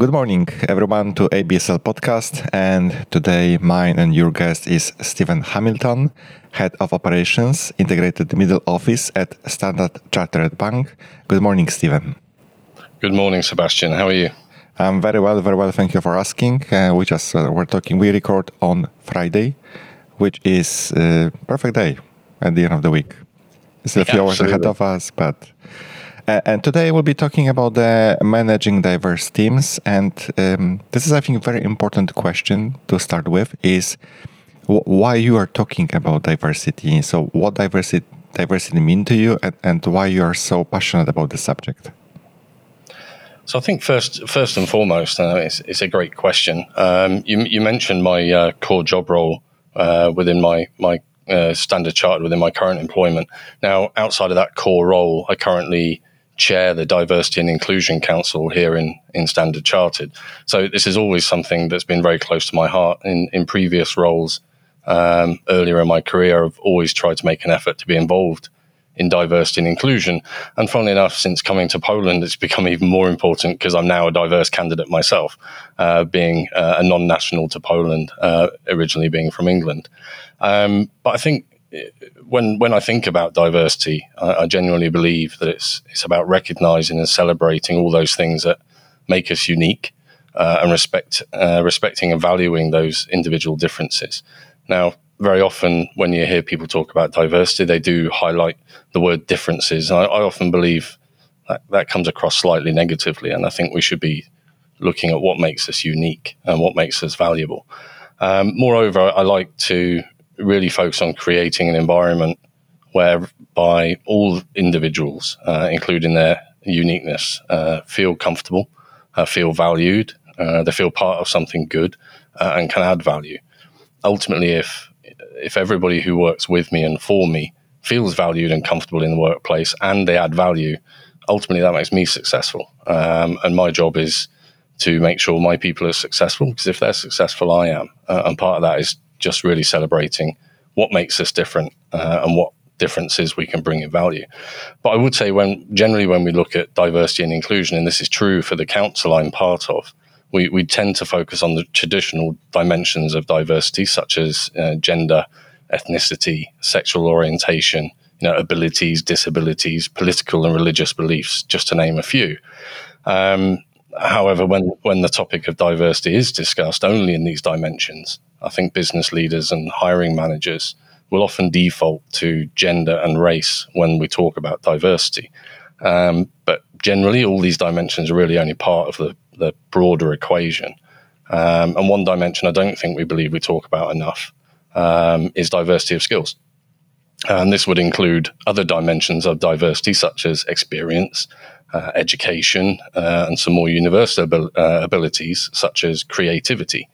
Good morning, everyone, to ABSL podcast. And today, mine and your guest is Stephen Hamilton, Head of Operations, Integrated Middle Office at Standard Chartered Bank. Good morning, Stephen. Good morning, Sebastian. How are you? I'm very well, very well. Thank you for asking. Uh, we just uh, we're talking. We record on Friday, which is a uh, perfect day at the end of the week. It's a few hours ahead of us, but and today we'll be talking about the managing diverse teams. And um, this is, I think, a very important question to start with: is why you are talking about diversity. So, what diversity diversity mean to you, and, and why you are so passionate about the subject? So I think first, first and foremost, uh, it's, it's, a great question. Um, you, you, mentioned my uh, core job role uh, within my my uh, standard chart within my current employment. Now, outside of that core role, I currently chair the Diversity and Inclusion Council here in, in Standard Chartered. So this is always something that's been very close to my heart. In, in previous roles um, earlier in my career, I've always tried to make an effort to be involved in diversity and inclusion. And funnily enough, since coming to Poland, it's become even more important because I'm now a diverse candidate myself, uh, being uh, a non national to Poland, uh, originally being from England. Um, but I think when when I think about diversity, I, I, genuinely believe that it's it's about recognizing and celebrating all those things that make us unique, uh, and respect uh, respecting and valuing those individual differences. Now, very often when you hear people talk about diversity, they do highlight the word differences. I, I often believe that that comes across slightly negatively, and I think we should be looking at what makes us unique and what makes us valuable. Um, moreover, I like to really focus on creating an environment whereby all individuals, uh, including their uniqueness, uh, feel comfortable, uh, feel valued, uh, they feel part of something good, uh, and can add value. Ultimately, if if everybody who works with me and for me feels valued and comfortable in the workplace, and they add value, ultimately that makes me successful. Um, and my job is to make sure my people are successful because if they're successful, I am. Uh, and part of that is just really celebrating what makes us different uh, and what differences we can bring in value. But I would say when generally when we look at diversity and inclusion, and this is true for the council I'm part of, we, we tend to focus on the traditional dimensions of diversity, such as uh, gender, ethnicity, sexual orientation, you know, abilities, disabilities, political and religious beliefs, just to name a few. Um, however, when when the topic of diversity is discussed only in these dimensions, I think business leaders and hiring managers will often default to gender and race when we talk about diversity. Um, but generally, all these dimensions are really only part of the, the broader equation. Um, and one dimension I don't think we believe we talk about enough um, is diversity of skills. And this would include other dimensions of diversity, such as experience, uh, education, uh, and some more universal abil- uh, abilities, such as creativity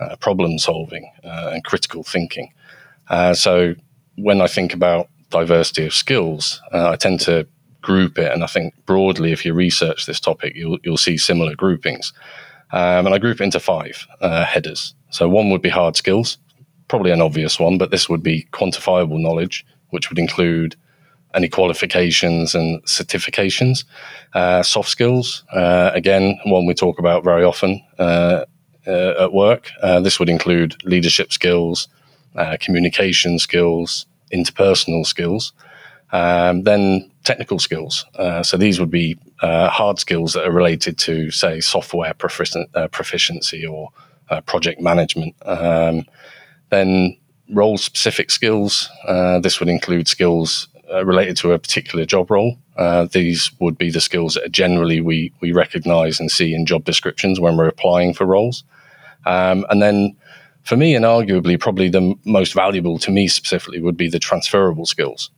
uh, problem solving uh, and critical thinking. Uh, so when I think about diversity of skills, uh, I tend to group it, and I think broadly, if you research this topic, you'll you'll see similar groupings. Um, and I group it into five uh, headers. So one would be hard skills, probably an obvious one, but this would be quantifiable knowledge, which would include any qualifications and certifications. Uh, soft skills, uh, again, one we talk about very often, uh, at work. Uh, this would include leadership skills, uh, communication skills, interpersonal skills, um, then technical skills. so these would be hard skills that are related to, say, software proficiency or project management. Um, then role specific skills. Uh, this would include skills uh, related to a particular job role. Uh, these would be the skills that generally we, we recognize and see in job descriptions when we're applying for roles. Um, and then for me, and arguably probably the most valuable to me specifically, would be the transferable skills.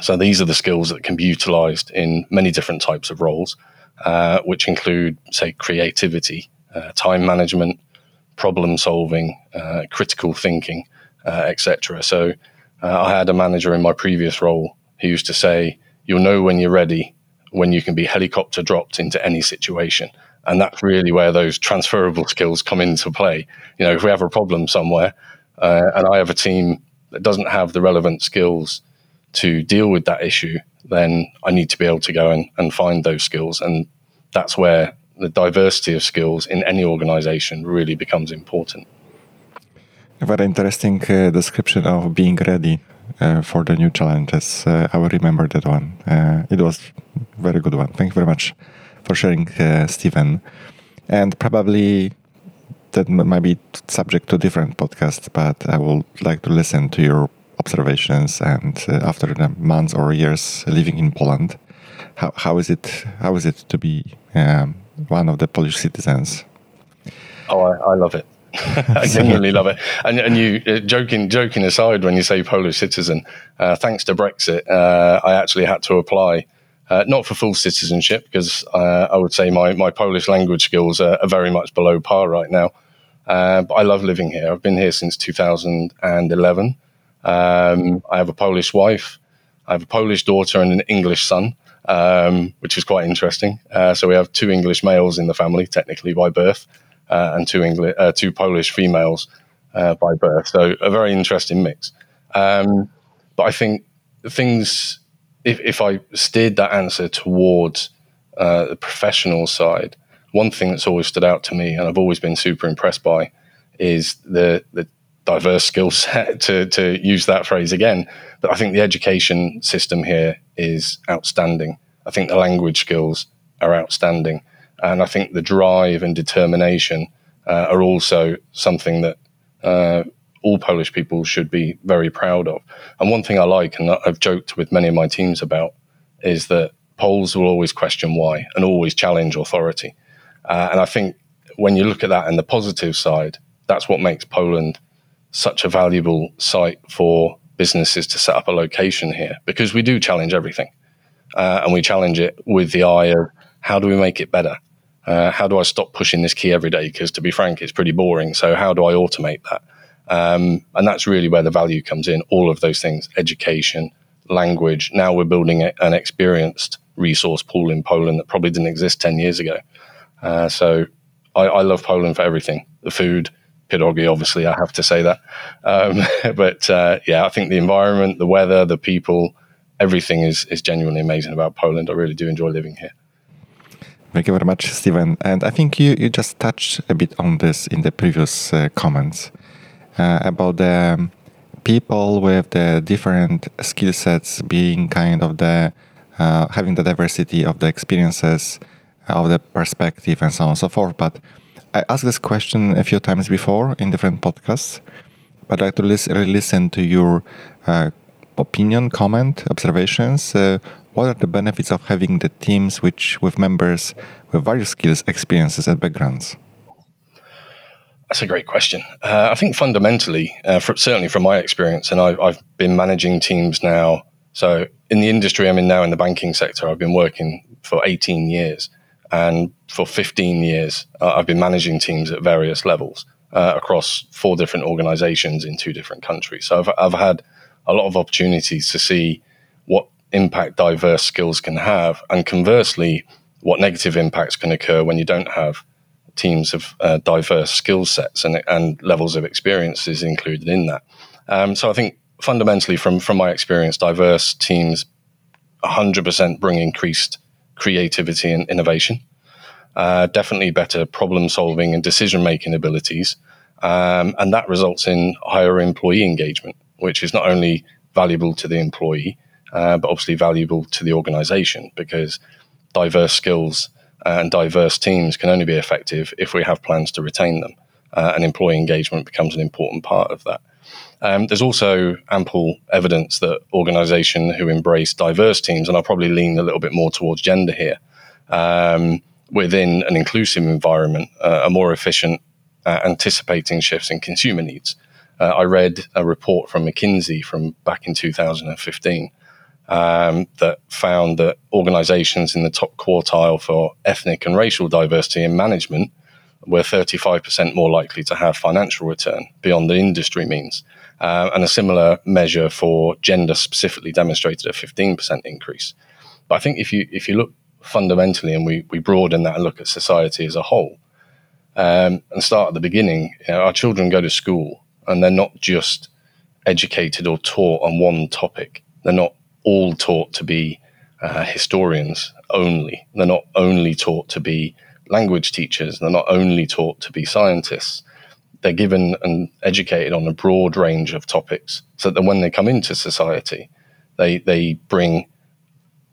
So these are the skills that can be utilized in many different types of roles, uh, which include, say, creativity, uh, time management, problem solving, uh, critical thinking, uh, etc. So I had a manager in my previous role who used to say, "You'll know when you're ready when you can be helicopter dropped into any situation." And that's really where those transferable skills come into play. You know, if we have a problem somewhere uh, and I have a team that doesn't have the relevant skills to deal with that issue, then I need to be able to go and, and find those skills. And that's where the diversity of skills in any organization really becomes important. A very interesting uh, description of being ready for the new challenges. Uh, I will remember that one. Uh, it was very good one. Thank you very much for sharing, uh, Stephen. And probably that might be subject to different podcasts, but I would like to listen to your observations and uh, after the months or years living in Poland, how, how is it how is it to be um, one of the Polish citizens? Oh, I, I love it. I genuinely love it. And, and you, uh, joking, joking aside, when you say Polish citizen, uh, thanks to Brexit, uh, I actually had to apply, uh, not for full citizenship, because uh, I would say my, my Polish language skills are, are very much below par right now. But I love living here. I've been here since 2011. Um, I have a Polish wife. I have a Polish daughter and an English son, um, which is quite interesting. so we have two English males in the family, technically by birth and two English, uh, two Polish females uh, by birth. So a very interesting mix. Um, but I think things, if, if I steered that answer towards uh, the professional side, one thing that's always stood out to me, and I've always been super impressed by, is the the diverse skill set. To to use that phrase again, but I think the education system here is outstanding. I think the language skills are outstanding. And I think the drive and determination uh, are also something that uh, all Polish people should be very proud of. And one thing I like, and I've joked with many of my teams about, is that Poles will always question why and always challenge authority. Uh, and I think when you look at that and the positive side, that's what makes Poland such a valuable site for businesses to set up a location here because we do challenge everything. Uh, and we challenge it with the eye of how do we make it better? Uh, how do I stop pushing this key every day? Because to be frank, it's pretty boring. So how do I automate that? Um, and that's really where the value comes in. All of those things: education, language. Now we're building an experienced resource pool in Poland that probably didn't exist ten years ago. Uh, so I, I, love Poland for everything: the food, pierogi. Obviously, I have to say that. Um, but uh, yeah, I think the environment, the weather, the people, everything is is genuinely amazing about Poland. I really do enjoy living here. Thank you very much, Stephen. And I think you, you just touched a bit on this in the previous uh, comments uh, about the people with the different skill sets being kind of the uh, having the diversity of the experiences, of the perspective, and so on and so forth. But I asked this question a few times before in different podcasts, but I'd like to listen, listen to your uh, opinion, comment, observations uh, what are the benefits of having the teams which with members with various skills, experiences, and backgrounds? That's a great question. Uh, I think fundamentally, uh, for, certainly from my experience, and I've, I've, been managing teams now. So in the industry I'm in now, in the banking sector, I've been working for 18 years, and for 15 years, uh, I've been managing teams at various levels uh, across four different organizations in two different countries. So I've, I've had a lot of opportunities to see what impact diverse skills can have, and conversely, what negative impacts can occur when you don't have teams of uh, diverse skill sets and, and levels of experiences included in that. Um, so I think fundamentally, from from my experience, diverse teams 100% bring increased creativity and innovation. Uh, definitely better problem solving and decision making abilities. Um, and that results in higher employee engagement, which is not only valuable to the employee, uh, but obviously valuable to the organization because diverse skills and diverse teams can only be effective if we have plans to retain them. Uh, and employee engagement becomes an important part of that. Um, there's also ample evidence that organizations who embrace diverse teams, and I'll probably lean a little bit more towards gender here, um, within an inclusive environment, uh, are more efficient at anticipating shifts in consumer needs. Uh, I read a report from McKinsey from back in 2015 um, that found that organizations in the top quartile for ethnic and racial diversity in management were 35% more likely to have financial return beyond the industry means. Uh, and a similar measure for gender specifically demonstrated a 15% increase. But I think if you if you look fundamentally and we, we broaden that and look at society as a whole um, and start at the beginning, you know, our children go to school and they're not just educated or taught on one topic. They're not all taught to be uh, historians only. They're not only taught to be language teachers. They're not only taught to be scientists. They're given and educated on a broad range of topics, so that when they come into society, they they bring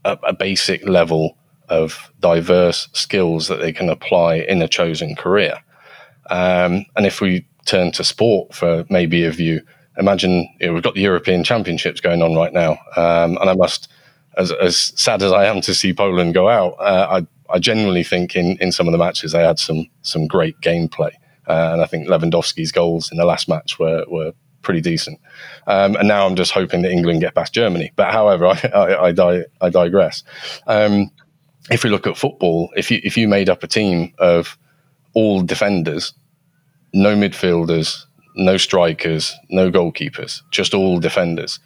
a, a basic level of diverse skills that they can apply in a chosen career. Um, and if we turn to sport for maybe a view, imagine you know, we've got the European Championships going on right now, um, and I must, as, as sad as I am to see Poland go out, uh, I, I genuinely think in, in some of the matches they had some some great gameplay, uh, and I think Lewandowski's goals in the last match were were pretty decent. Um, and now I'm just hoping that England get past Germany. But however, I I, I, di- I digress. Um, if we look at football, if you if you made up a team of all defenders, no midfielders, no strikers, no goalkeepers, just all defenders.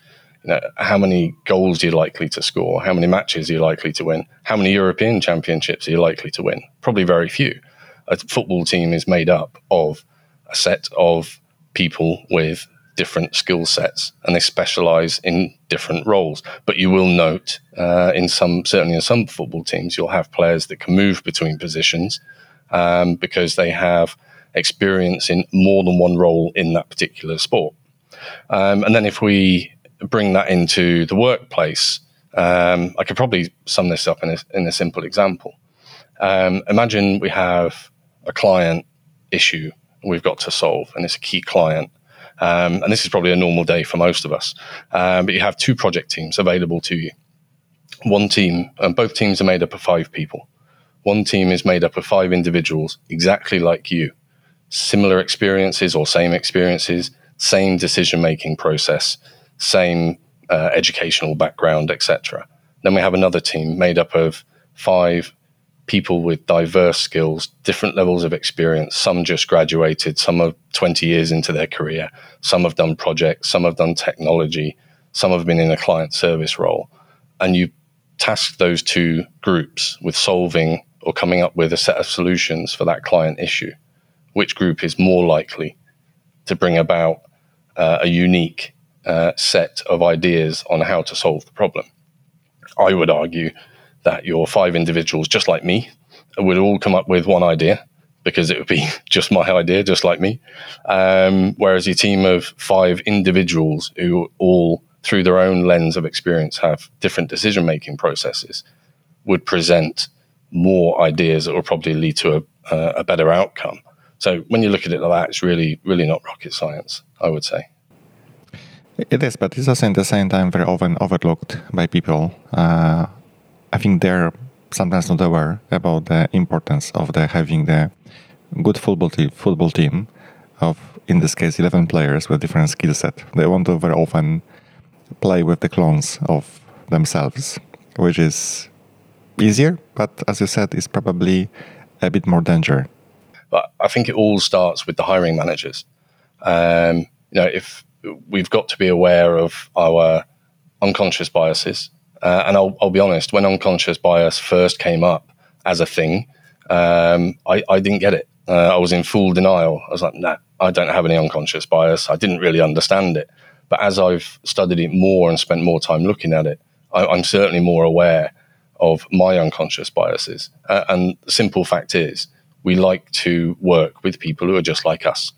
You know, how many goals are you likely to score? How many matches are you likely to win? How many European championships are you likely to win? Probably very few. A football team is made up of a set of people with different skill sets and they specialize in different roles. But you will note uh, in some, certainly in some football teams, you'll have players that can move between positions um, because they have experience in more than one role in that particular sport. Um, and then if we bring that into the workplace, um, I could probably sum this up in a, in a simple example. Um, imagine we have a client issue we've got to solve, and it's a key client. Um, and this is probably a normal day for most of us. Um, but you have two project teams available to you. One team, and both teams are made up of five people. One team is made up of five individuals exactly like you, similar experiences or same experiences, same decision making process, same uh, educational background, etc. Then we have another team made up of five people with diverse skills, different levels of experience. Some just graduated, some are 20 years into their career, some have done projects, some have done technology, some have been in a client service role. And you task those two groups with solving or coming up with a set of solutions for that client issue. Which group is more likely to bring about uh, a unique uh, set of ideas on how to solve the problem? I would argue that your five individuals, just like me, would all come up with one idea because it would be just my idea, just like me. Um, whereas your team of five individuals who all, through their own lens of experience, have different decision making processes, would present more ideas that will probably lead to a, uh, a better outcome. So when you look at it like that, it's really, really not rocket science, I would say. It is, but it's also at the same time very often overlooked by people. Uh, I think they're sometimes not aware about the importance of the having the good football team, football team of in this case 11 players with different skill set. They want to very often play with the clones of themselves, which is easier, but as you said, is probably a bit more danger. But I think it all starts with the hiring managers. Um, you know, if we've got to be aware of our unconscious biases, uh, and I'll, I'll, be honest, when unconscious bias first came up as a thing, um, I, I, didn't get it. Uh, I was in full denial. I was like, nah, I don't have any unconscious bias. I didn't really understand it. But as I've studied it more and spent more time looking at it, I, I'm certainly more aware of my unconscious biases. Uh, and the simple fact is, we like to work with people who are just like us.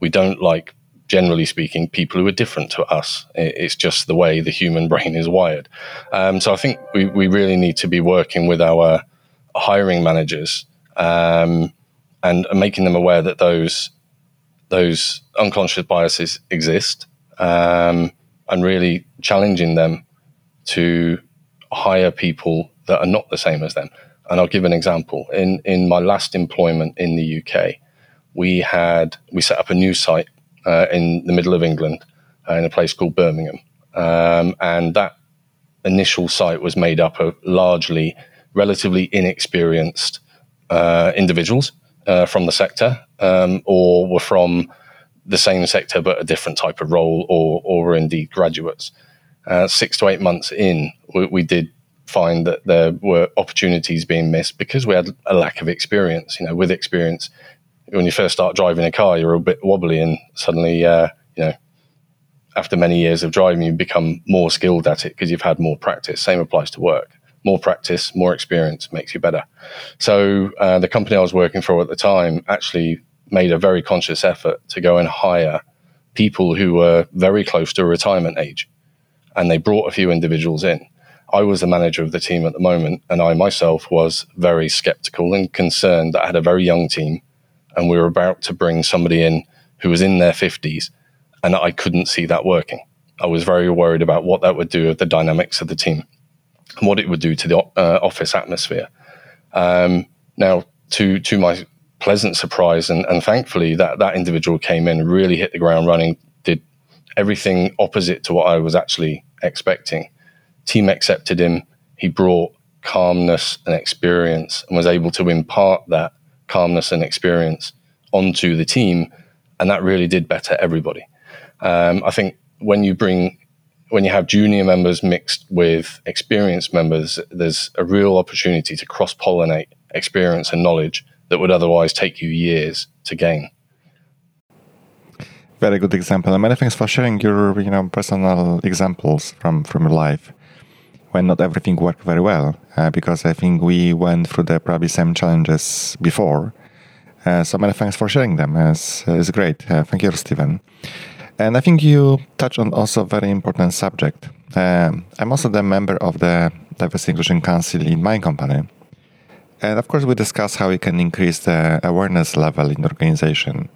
We don't like generally speaking, people who are different to us. It's just the way the human brain is wired. Um, so I think we, we really need to be working with our hiring managers um, and making them aware that those those unconscious biases exist um, and really challenging them to hire people that are not the same as them. And I'll give an example. In in my last employment in the UK, we had we set up a new site uh, in the middle of England uh, in a place called Birmingham. Um, and that initial site was made up of largely relatively inexperienced uh, individuals uh, from the sector um, or were from the same sector but a different type of role or, or were indeed graduates. Uh, six to eight months in, we, we did find that there were opportunities being missed because we had a lack of experience. You know, with experience, when you first start driving a car, you're a bit wobbly, and suddenly, uh, you know, after many years of driving, you become more skilled at it because you've had more practice. Same applies to work. more practice, more experience makes you better. So uh, the company I was working for at the time actually made a very conscious effort to go and hire people who were very close to retirement age. And they brought a few individuals in. I was the manager of the team at the moment, and I myself was very skeptical and concerned that I had a very young team, and we were about to bring somebody in who was in their 50s, and I couldn't see that working. I was very worried about what that would do with the dynamics of the team and what it would do to the uh, office atmosphere. Um, now, to to my pleasant surprise, and, and thankfully that that individual came in, really hit the ground running, did everything opposite to what I was actually expecting. Team accepted him. He brought calmness and experience, and was able to impart that calmness and experience onto the team, and that really did better everybody. Um, I think when you bring when you have junior members mixed with experienced members, there's a real opportunity to cross pollinate experience and knowledge that would otherwise take you years to gain. Very good example. And many thanks for sharing your you know personal examples from from your life when not everything worked very well. Uh, because I think we went through the probably same challenges before. Uh, so many thanks for sharing them. It's, it's great. Uh, thank you, Stephen. And I think you touch on also a very important subject. Um, I'm also the member of the Diversity Inclusion Council in my company. And of course, we discuss how we can increase the awareness level in the organization.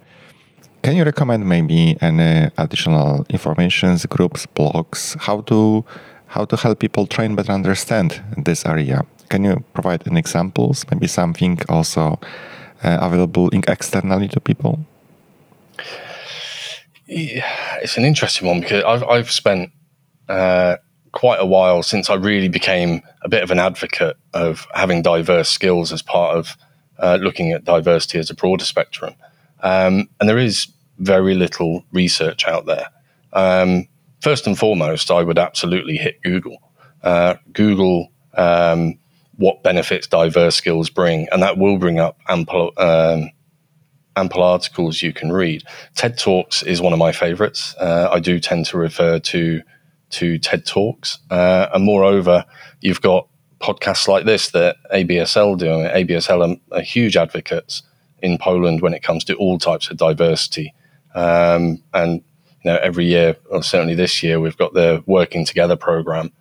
Can you recommend maybe any additional informations, groups, blogs, how to how to help people train better understand this area? Can you provide any examples? Maybe something also uh, available externally to people? It's an interesting one because I've, I've spent uh, quite a while since I really became a bit of an advocate of having diverse skills as part of uh, looking at diversity as a broader spectrum. Um, and there is very little research out there. Um, first and foremost, I would absolutely hit Google. Uh, Google um, what benefits diverse skills bring, and that will bring up ample um, ample articles you can read. TED Talks is one of my favorites. Uh, I do tend to refer to to TED Talks. Uh, and moreover, you've got podcasts like this that ABSL do. ABSL are, are, huge advocates in Poland when it comes to all types of diversity. Um, and you know, every year, or certainly this year, we've got the Working Together program,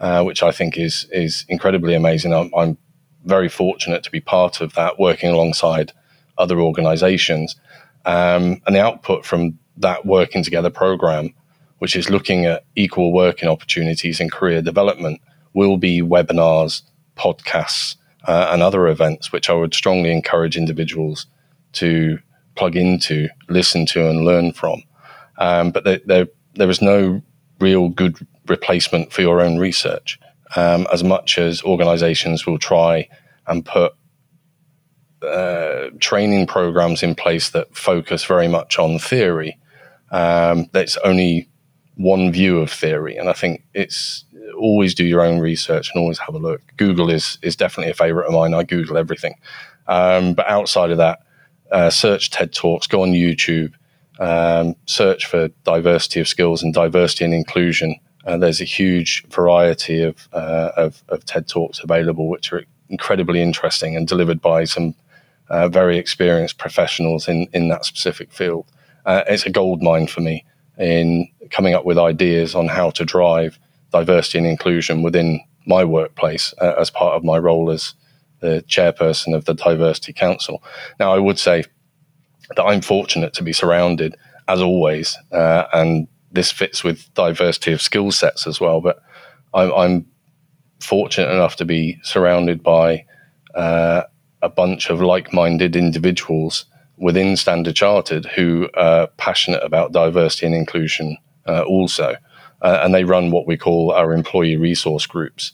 uh, which I think is is incredibly amazing. I'm, I'm, very fortunate to be part of that, working alongside other organisations, um, and the output from that Working Together program which is looking at equal working opportunities and career development, will be webinars, podcasts, uh, and other events, which I would strongly encourage individuals to plug into, listen to, and learn from. Um, but there, there, there is no real good replacement for your own research, um, as much as organizations will try and put uh, training programs in place that focus very much on theory. Um, that's only one view of theory. And I think it's always do your own research and always have a look. Google is is definitely a favorite of mine. I Google everything. Um, but outside of that, uh, search TED Talks, go on YouTube, um, search for diversity of skills and diversity and inclusion. Uh, there's a huge variety of, uh, of, of TED Talks available, which are incredibly interesting and delivered by some uh, very experienced professionals in in that specific field. Uh, it's a gold mine for me in coming up with ideas on how to drive diversity and inclusion within my workplace uh, as part of my role as the chairperson of the Diversity Council. Now, I would say that I'm fortunate to be surrounded, as always, uh, and this fits with diversity of skill sets as well. But I'm, I'm, fortunate enough to be surrounded by uh, a bunch of like minded individuals within Standard Chartered who are passionate about diversity and inclusion uh, also. Uh, and they run what we call our employee resource groups.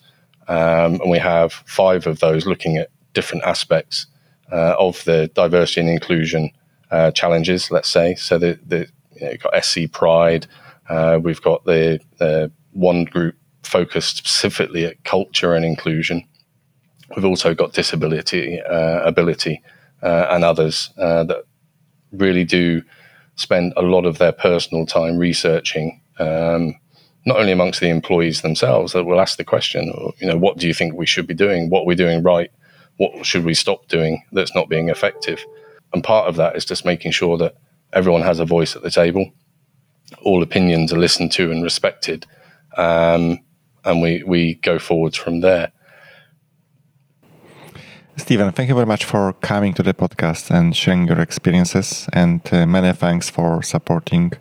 Um, and we have five of those looking at different aspects uh, of the diversity and inclusion uh, challenges, let's say. So the, the, you you've got SC Pride, uh, we've got the, one group focused specifically at culture and inclusion. We've also got disability, uh, ability, uh, and others uh, that really do spend a lot of their personal time researching um, not only amongst the employees themselves that will ask the question, you know, what do you think we should be doing? What we're doing right? What should we stop doing that's not being effective? And part of that is just making sure that everyone has a voice at the table, all opinions are listened to and respected, um, and we we go forwards from there. Stephen, thank you very much for coming to the podcast and sharing your experiences. And uh, many thanks for supporting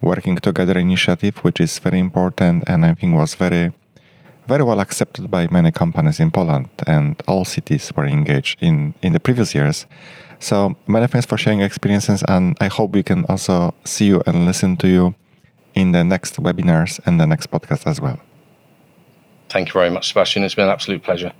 Working Together initiative, which is very important and I think was very, very well accepted by many companies in Poland and all cities were engaged in, in the previous years. So many thanks for sharing experiences and I hope we can also see you and listen to you in the next webinars and the next podcast as well. Thank you very much, Sebastian. It's been an absolute pleasure.